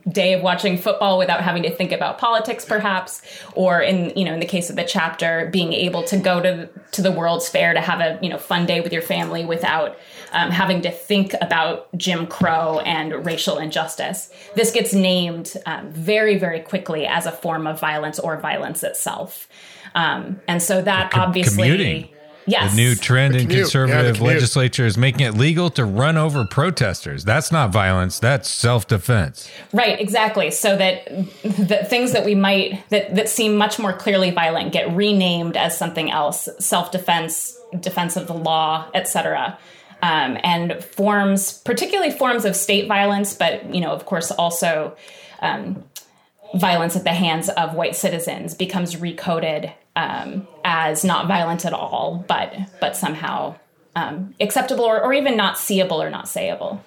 day of watching football without having to think about politics perhaps or in you know in the case of the chapter being able to go to to the world's fair to have a you know fun day with your family without um, having to think about Jim Crow and racial injustice. This gets named um, very, very quickly as a form of violence or violence itself. Um, and so that obviously. Commuting. Yes. The new trend in conservative yeah, legislature is making it legal to run over protesters. That's not violence, that's self-defense. Right, exactly. So that the things that we might that that seem much more clearly violent get renamed as something else, self-defense, defense of the law, etc um, and forms, particularly forms of state violence, but you know, of course, also um, violence at the hands of white citizens becomes recoded um, as not violent at all, but but somehow um, acceptable or, or even not seeable or not sayable.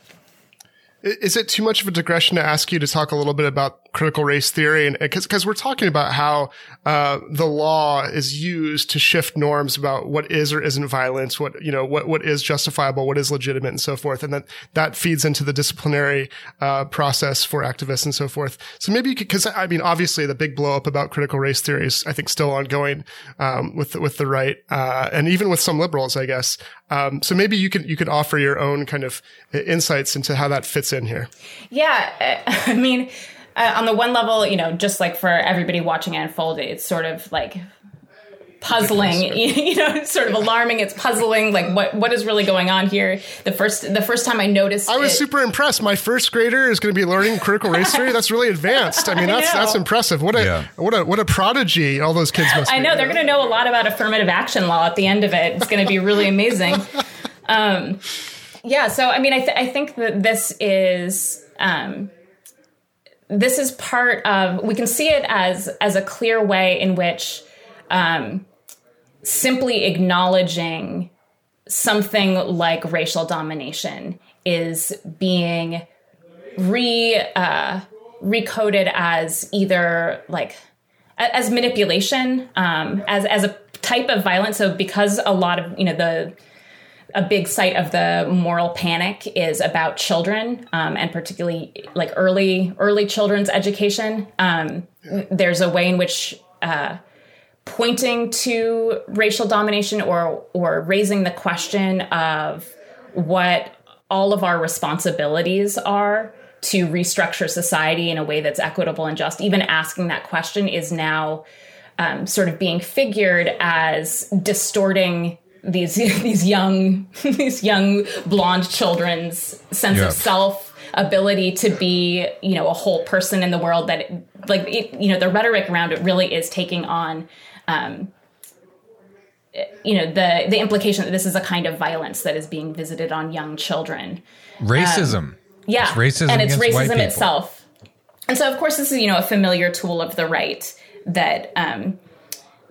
Is it too much of a digression to ask you to talk a little bit about critical race theory? And because because we're talking about how uh, the law is used to shift norms about what is or isn't violence what you know what what is justifiable what is legitimate and so forth. And that that feeds into the disciplinary uh, process for activists and so forth. So maybe because I mean obviously the big blow up about critical race theory is I think still ongoing um, with with the right uh, and even with some liberals I guess um, so maybe you could you could offer your own kind of insights into how that fits in here. Yeah I mean uh, on the one level, you know, just like for everybody watching it unfold, it's sort of like puzzling you know sort of alarming it's puzzling like what what is really going on here the first the first time i noticed I was it- super impressed. My first grader is going to be learning critical race theory. That's really advanced. I mean, that's know. that's impressive. What a Yeah. what a what a prodigy all those kids must. I know you they're going to know a lot about affirmative action law at the end of it. It's going to be really amazing. Um, yeah, so I mean, I, th- I think that this is um, this is part of. We can see it as as a clear way in which um, simply acknowledging something like racial domination is being re uh, recoded as either like as manipulation, um, as as a type of violence. So because a lot of you know the a big site of the moral panic is about children um, and particularly like early early children's education. Um, There's a way in which uh, pointing to racial domination or or raising the question of what all of our responsibilities are to restructure society in a way that's equitable and just even asking that question is now um, sort of being figured as distorting these these young these young blonde children's sense Yeah. of self ability to be you know a whole person in the world that like it, you know the rhetoric around it really is taking on um, you know the the implication that this is a kind of violence that is being visited on young children Racism. yeah, It's racism and it's racism itself. And so, of course, this is you know a familiar tool of the right that um,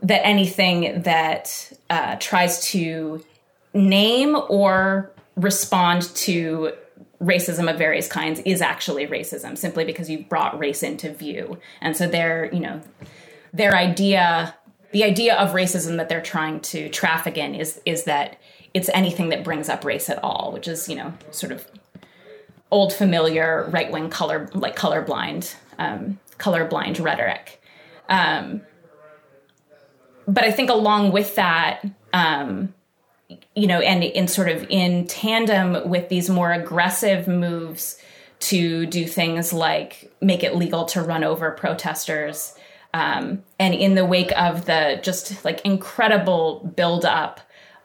that anything that uh, tries to name or respond to racism of various kinds is actually racism, simply because you've brought race into view. And so, their you know their idea, the idea of racism that they're trying to traffic in is is that it's anything that brings up race at all, which is you know sort of old familiar right wing color like colorblind um, colorblind rhetoric. Um, but I think along with that, um, you know, and in sort of in tandem with these more aggressive moves to do things like make it legal to run over protesters, um, and in the wake of the just like incredible buildup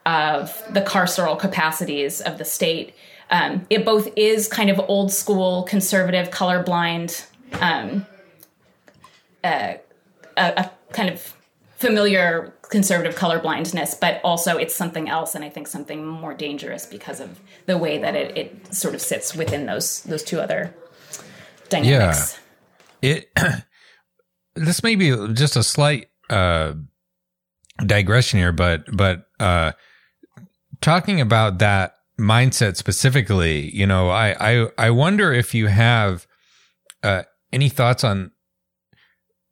of the carceral capacities of the state, um, it both is kind of old school conservative colorblind, um, uh, a, a kind of familiar conservative colorblindness, but also it's something else, and I think something more dangerous because of the way that it, it sort of sits within those those two other dynamics. Yeah. it this may be just a slight uh digression here but but uh talking about that mindset specifically you know i i i wonder if you have uh any thoughts on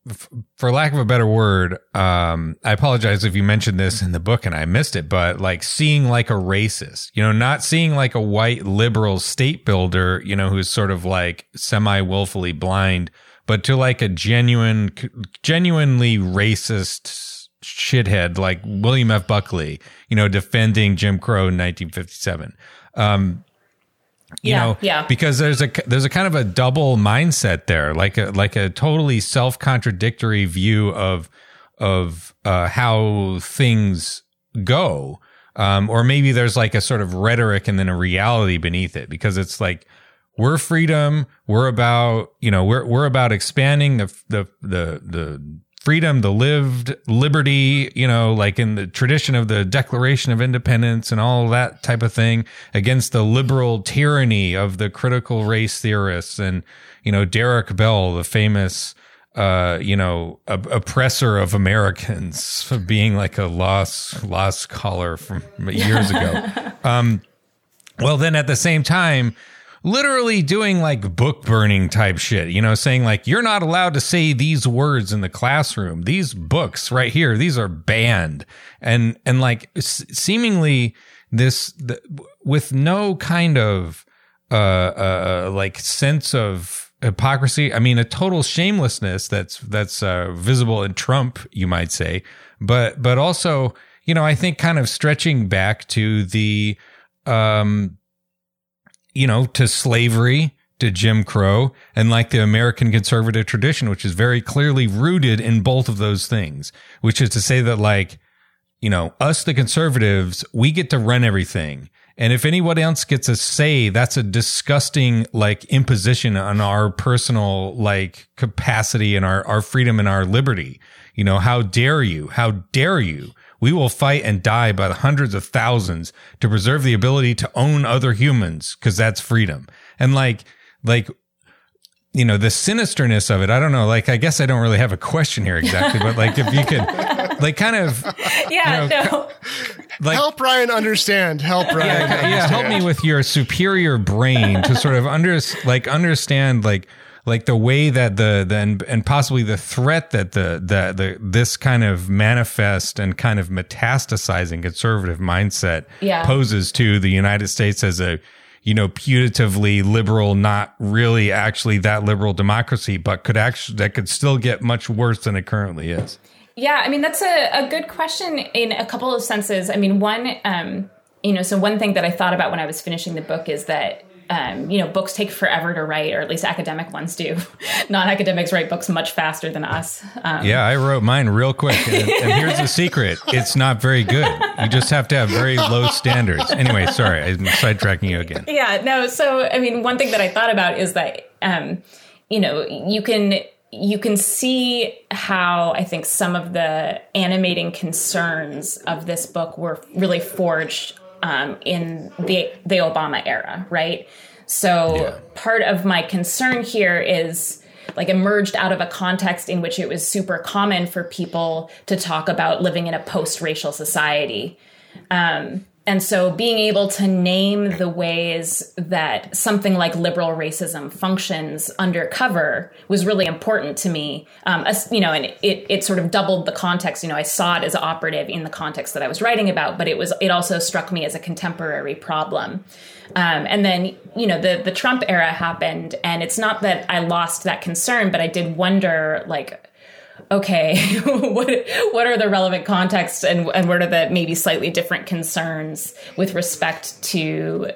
f- for lack of a better word um i apologize if you mentioned this in the book and i missed it but like seeing like a racist you know not seeing like a white liberal state builder you know who's sort of like semi willfully blind but to like a genuine genuinely racist shithead like william f. Buckley you know defending jim crow in 1957 um you Yeah, know yeah. because there's a there's a kind of a double mindset there like a like a totally self-contradictory view of of uh how things go. Um or maybe there's like a sort of rhetoric and then a reality beneath it because it's like we're freedom. We're about you know we're we're about expanding the the the the freedom the lived liberty you know like in the tradition of the declaration of independence and all that type of thing against the liberal tyranny of the critical race theorists and you know Derek Bell the famous uh you know op- oppressor of Americans for being like a lost lost scholar from years ago. Um well, then at the same time, literally doing like book burning type shit, you know, saying like, you're not allowed to say these words in the classroom. These books right here, these are banned. And, and like s- seemingly this, the, with no kind of, uh, uh, like sense of hypocrisy. I mean, a total shamelessness that's, that's, uh, visible in Trump, you might say, but, but also, you know, I think kind of stretching back to the, um, you know, to slavery, to Jim Crow, and like the American conservative tradition, which is very clearly rooted in both of those things, which is to say that like, you know, us, the conservatives, we get to run everything. And if anyone else gets a say, that's a disgusting like imposition on our personal like capacity and our, our freedom and our liberty. You know, how dare you? How dare you? We will fight and die by the hundreds of thousands to preserve the ability to own other humans because that's freedom. And like, like, you know, the sinisterness of it. I don't know. Like, I guess I don't really have a question here exactly, but like, if you could, like, kind of, yeah, you know, no. Like, help Ryan understand. Help Ryan. Yeah, understand. yeah, help me with your superior brain to sort of under, like, understand, like, like the way that the, the and, and possibly the threat that the, the the this kind of manifest and kind of metastasizing conservative mindset Yeah. poses to the United States as a you know putatively liberal not really actually that liberal democracy but could actually that could still get much worse than it currently is Yeah, I mean that's a, a good question in a couple of senses. I mean, one, um, you know, so one thing that I thought about when I was finishing the book is that um, you know books take forever to write, or at least academic ones do. Non-academics write books much faster than us. Um, yeah i wrote mine real quick and, and here's the secret it's not very good you just have to have very low standards anyway sorry i'm sidetracking you again yeah no so i mean one thing that i thought about is that um you know you can you can see how i think some of the animating concerns of this book were really forged um, in the the obama era right so Yeah. part of my concern here is like emerged out of a context in which it was super common for people to talk about living in a post-racial society um, and so being able to name the ways that something like liberal racism functions undercover was really important to me. Um, you know, and it, it sort of doubled the context. You know, I saw it as operative in the context that I was writing about, but it was it also struck me as a contemporary problem. Um, and then, you know, the the Trump era happened, and it's not that I lost that concern, but I did wonder, like, okay, what what are the relevant contexts and and what are the maybe slightly different concerns with respect to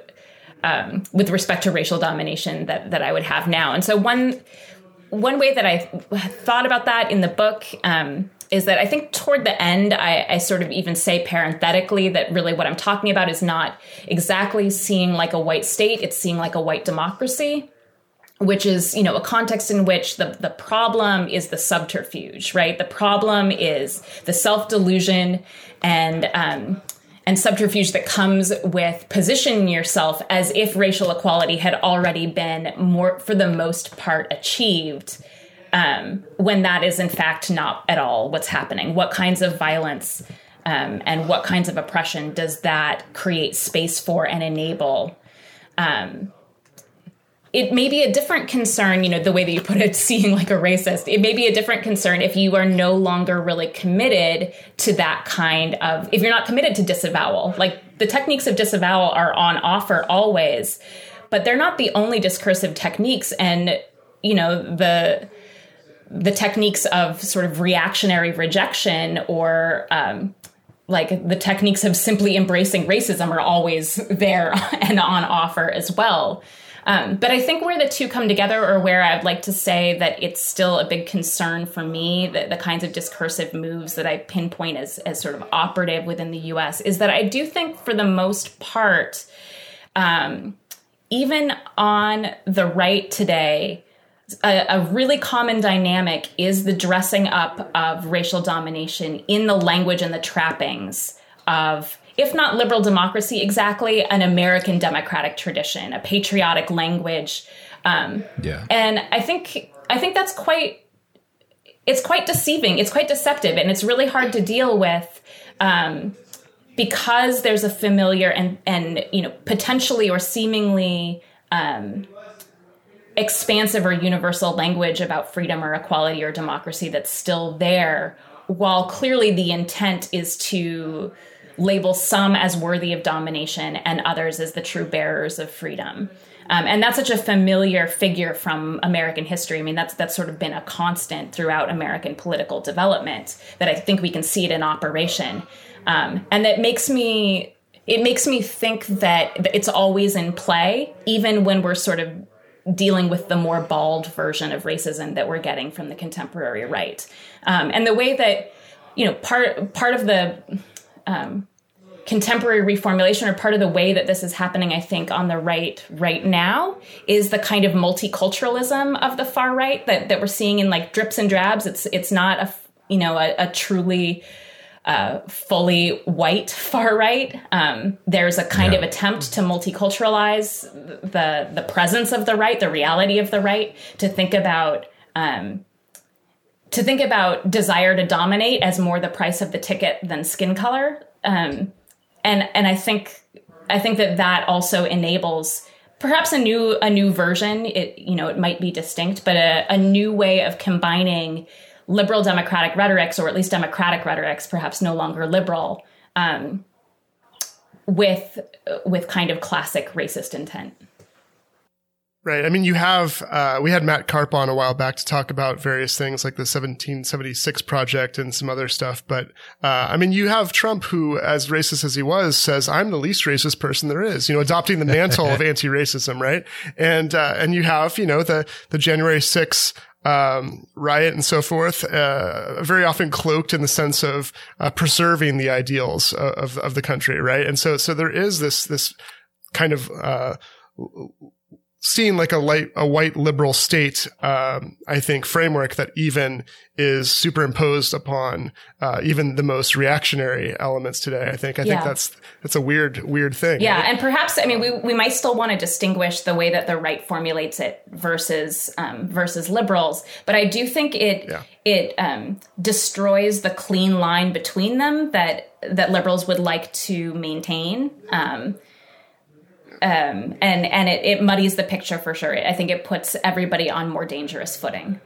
um, with respect to racial domination that that I would have now? And so one one way that I thought about that in the book um, is that I think toward the end, I, I sort of even say parenthetically that really what I'm talking about is not exactly seeing like a white state; it's seeing like a white democracy which is you know a context in which the the problem is the subterfuge right? The problem is the self delusion and um and subterfuge that comes with positioning yourself as if racial equality had already been more for the most part achieved um, when that is in fact not at all what's happening. What kinds of violence um, and what kinds of oppression does that create space for and enable um, it may be a different concern, you know, the way that you put it, seeing like a racist. It may be a different concern if you are no longer really committed to that kind of, if you're not committed to disavowal. Like the techniques of disavowal are on offer always, but they're not the only discursive techniques. And, you know, the, the techniques of sort of reactionary rejection or, um, like the techniques of simply embracing racism are always there and on offer as well. Um, but I think where the two come together, or where I'd like to say that it's still a big concern for me, that the kinds of discursive moves that I pinpoint as, as sort of operative within the US, is that I do think for the most part, um, even on the right today, a, a, really common dynamic is the dressing up of racial domination in the language and the trappings of if not liberal democracy exactly, an American democratic tradition, a patriotic language. Um, yeah. And I think I think that's quite it's quite deceiving. It's quite deceptive, and it's really hard to deal with. Um, because there's a familiar and and you know potentially or seemingly um, expansive or universal language about freedom or equality or democracy that's still there, while clearly the intent is to label some as worthy of domination and others as the true bearers of freedom. Um, and that's such a familiar figure from American history. I mean, that's that's sort of been a constant throughout American political development that I think we can see it in operation, um, and that makes me it makes me think that it's always in play, even when we're sort of dealing with the more bald version of racism that we're getting from the contemporary right. Um, and the way that you know part part of the um, contemporary reformulation or part of the way that this is happening i think on the right right now is the kind of multiculturalism of the far right that, that we're seeing in like drips and drabs it's it's not a you know a, a truly uh, fully white far right um, there's a kind Yeah. of attempt to multiculturalize the the presence of the right the reality of the right to think about um, to think about desire to dominate as more the price of the ticket than skin color um, and and I think I think that that also enables perhaps a new a new version. It you know it might be distinct, but a, a new way of combining liberal democratic rhetorics, or at least democratic rhetorics, perhaps no longer liberal, um, with with kind of classic racist intent. Right. I mean, you have, uh, we had Matt Karp on a while back to talk about various things like the 1776 project and some other stuff. But, uh, I mean, you have Trump who, as racist as he was, says, I'm the least racist person there is, you know, adopting the mantle of anti-racism, right? And, uh, and you have, you know, the, the January 6th, um, riot and so forth, uh, very often cloaked in the sense of, uh, preserving the ideals of, of the country, right? And so, so there is this, this kind of, uh, seen like a light, a white liberal state, um, I think framework that even is superimposed upon, uh, even the most reactionary elements today. I think, I think that's, that's a weird, weird thing. Yeah, right? and perhaps I mean we, we might still want to distinguish the way that the right formulates it versus um, versus liberals, but I do think it Yeah. it um, destroys the clean line between them that that liberals would like to maintain. Um, um, and and it, it muddies the picture for sure. I think it puts everybody on more dangerous footing.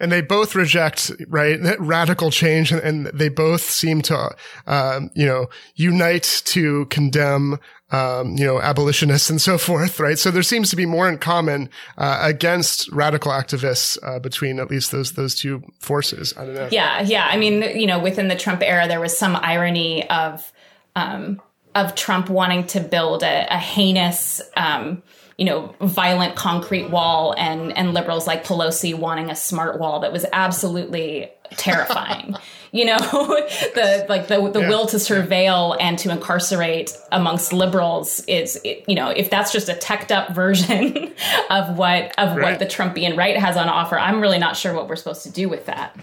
and they both reject right that radical change and, and they both seem to um, you know unite to condemn um, you know abolitionists and so forth right so there seems to be more in common uh, against radical activists uh, between at least those those two forces i don't know Yeah, yeah. I mean, you know, within the Trump era, there was some irony of um, of Trump wanting to build a, a heinous, um, you know, violent concrete wall, and and liberals like Pelosi wanting a smart wall that was absolutely terrifying. you know, the like the the Yeah. will to surveil and to incarcerate amongst liberals is, you know, if that's just a teched up version of what of Right. what the Trumpian right has on offer, I'm really not sure what we're supposed to do with that.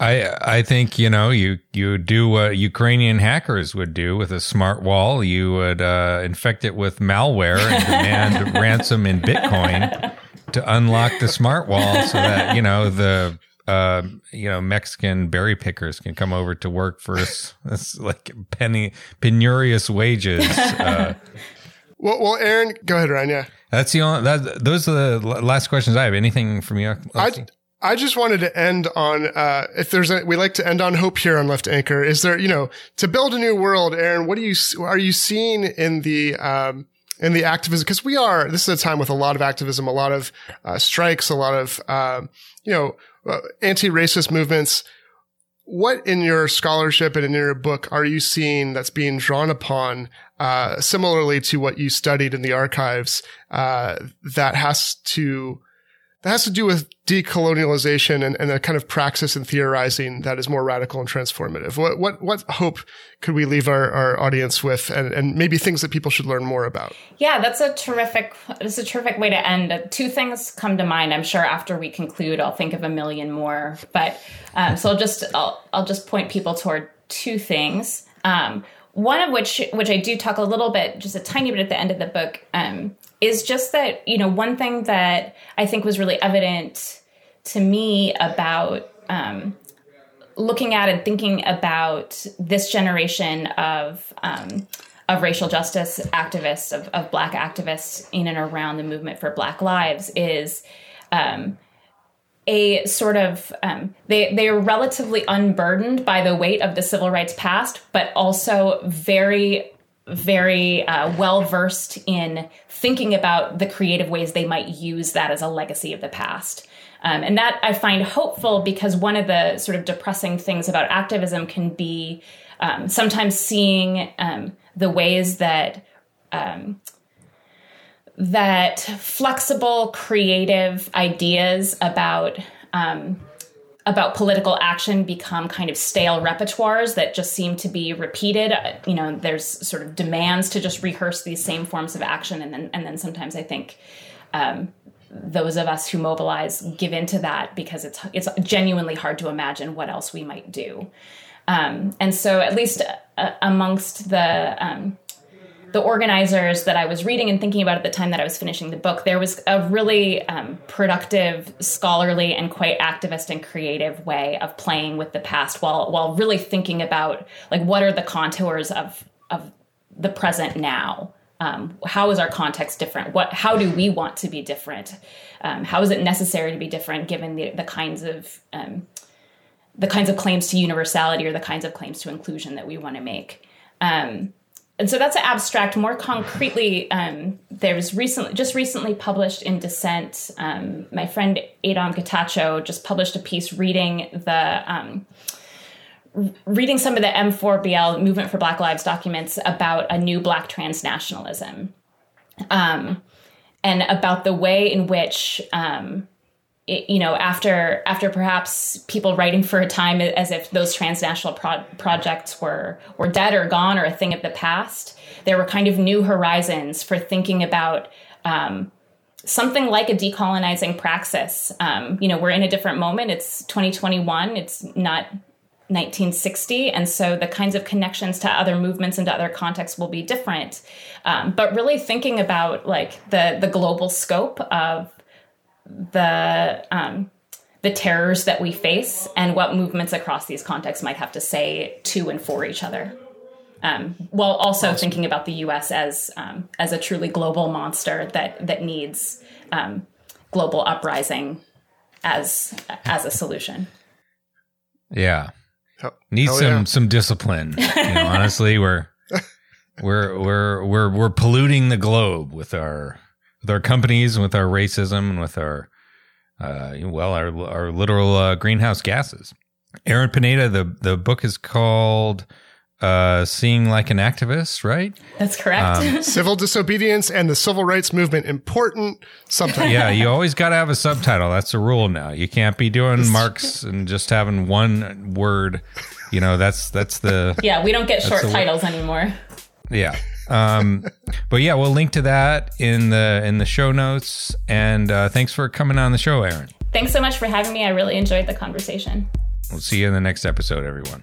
I I think you know you you do what Ukrainian hackers would do with a smart wall. You would uh, infect it with malware and demand ransom in Bitcoin to unlock the smart wall, so that you know the uh, you know Mexican berry pickers can come over to work for us, us like penny penurious wages. Uh, well, well aaron go ahead ryan yeah that's the only that those are the last questions I have. Anything from you? I, Lexi? I just wanted to end on, uh, if there's a, we like to end on hope here on Left Anchor. Is there, you know, to build a new world, Aaron, what do you, are you seeing in the, um, in the activism? Cause we are, this is a time with a lot of activism, a lot of, uh, strikes, a lot of, um, you know, uh, anti-racist movements. What in your scholarship and in your book are you seeing that's being drawn upon, uh, similarly to what you studied in the archives, uh, that has to, that has to do with decolonialization and, and a kind of praxis and theorizing that is more radical and transformative. What what what hope could we leave our, our audience with, and, and maybe things that people should learn more about? Yeah, that's a terrific. That's a terrific way to end. Two things come to mind. I'm sure after we conclude, I'll think of a million more. But um, so I'll just I'll I'll just point people toward two things. Um, one of which which I do talk a little bit, just a tiny bit at the end of the book, um, is just that you know one thing that I think was really evident to me about um, looking at and thinking about this generation of um, of racial justice activists, of, of Black activists in and around the movement for Black lives is um, a sort of um, they they are relatively unburdened by the weight of the civil rights past, but also very very uh, well versed in thinking about the creative ways they might use that as a legacy of the past. Um, and that I find hopeful because one of the sort of depressing things about activism can be um, sometimes seeing um, the ways that um, that flexible, creative ideas about um, about political action become kind of stale repertoires that just seem to be repeated. Uh, You know, there's sort of demands to just rehearse these same forms of action, and then and then sometimes I think um, those of us who mobilize give into that because it's it's genuinely hard to imagine what else we might do. Um, and so, at least uh, amongst the um, the organizers that I was reading and thinking about at the time that I was finishing the book, there was a really um, productive, scholarly, and quite activist and creative way of playing with the past while while really thinking about like what are the contours of of the present now. Um, how is our context different? What how do we want to be different? Um, how is it necessary to be different given the the kinds of um, the kinds of claims to universality or the kinds of claims to inclusion that we want to make? Um, and so that's an abstract. More concretely, um, there was recently, just recently published in Dissent. Um, my friend Adom Getachew just published a piece reading the um, reading some of the M4BL Movement for Black Lives documents about a new Black transnationalism, um, and about the way in which. Um, you know, after after perhaps people writing for a time as if those transnational pro- projects were were dead or gone or a thing of the past, there were kind of new horizons for thinking about um, something like a decolonizing praxis. Um, you know, we're in a different moment. It's 2021. It's not 1960, and so the kinds of connections to other movements and to other contexts will be different. Um, but really thinking about like the the global scope of the um, the terrors that we face and what movements across these contexts might have to say to and for each other, um, while also awesome. thinking about the U.S. as um, as a truly global monster that that needs um, global uprising as as a solution. Yeah, needs some yeah. some discipline. You know, honestly, we're we're we're we're we're polluting the globe with our with our companies, with our racism, and with our uh, well, our our literal uh, greenhouse gases. Erin Pineda, the the book is called uh, "Seeing Like an Activist," right? That's correct. Um, Civil disobedience and the civil rights movement. Important subtitle. Yeah, you always got to have a subtitle. That's a rule now. You can't be doing Marx and just having one word. You know, that's that's the yeah. We don't get short titles anymore. Yeah. Um, but yeah, we'll link to that in the in the show notes. And uh, thanks for coming on the show, Erin. Thanks so much for having me. I really enjoyed the conversation. We'll see you in the next episode, everyone.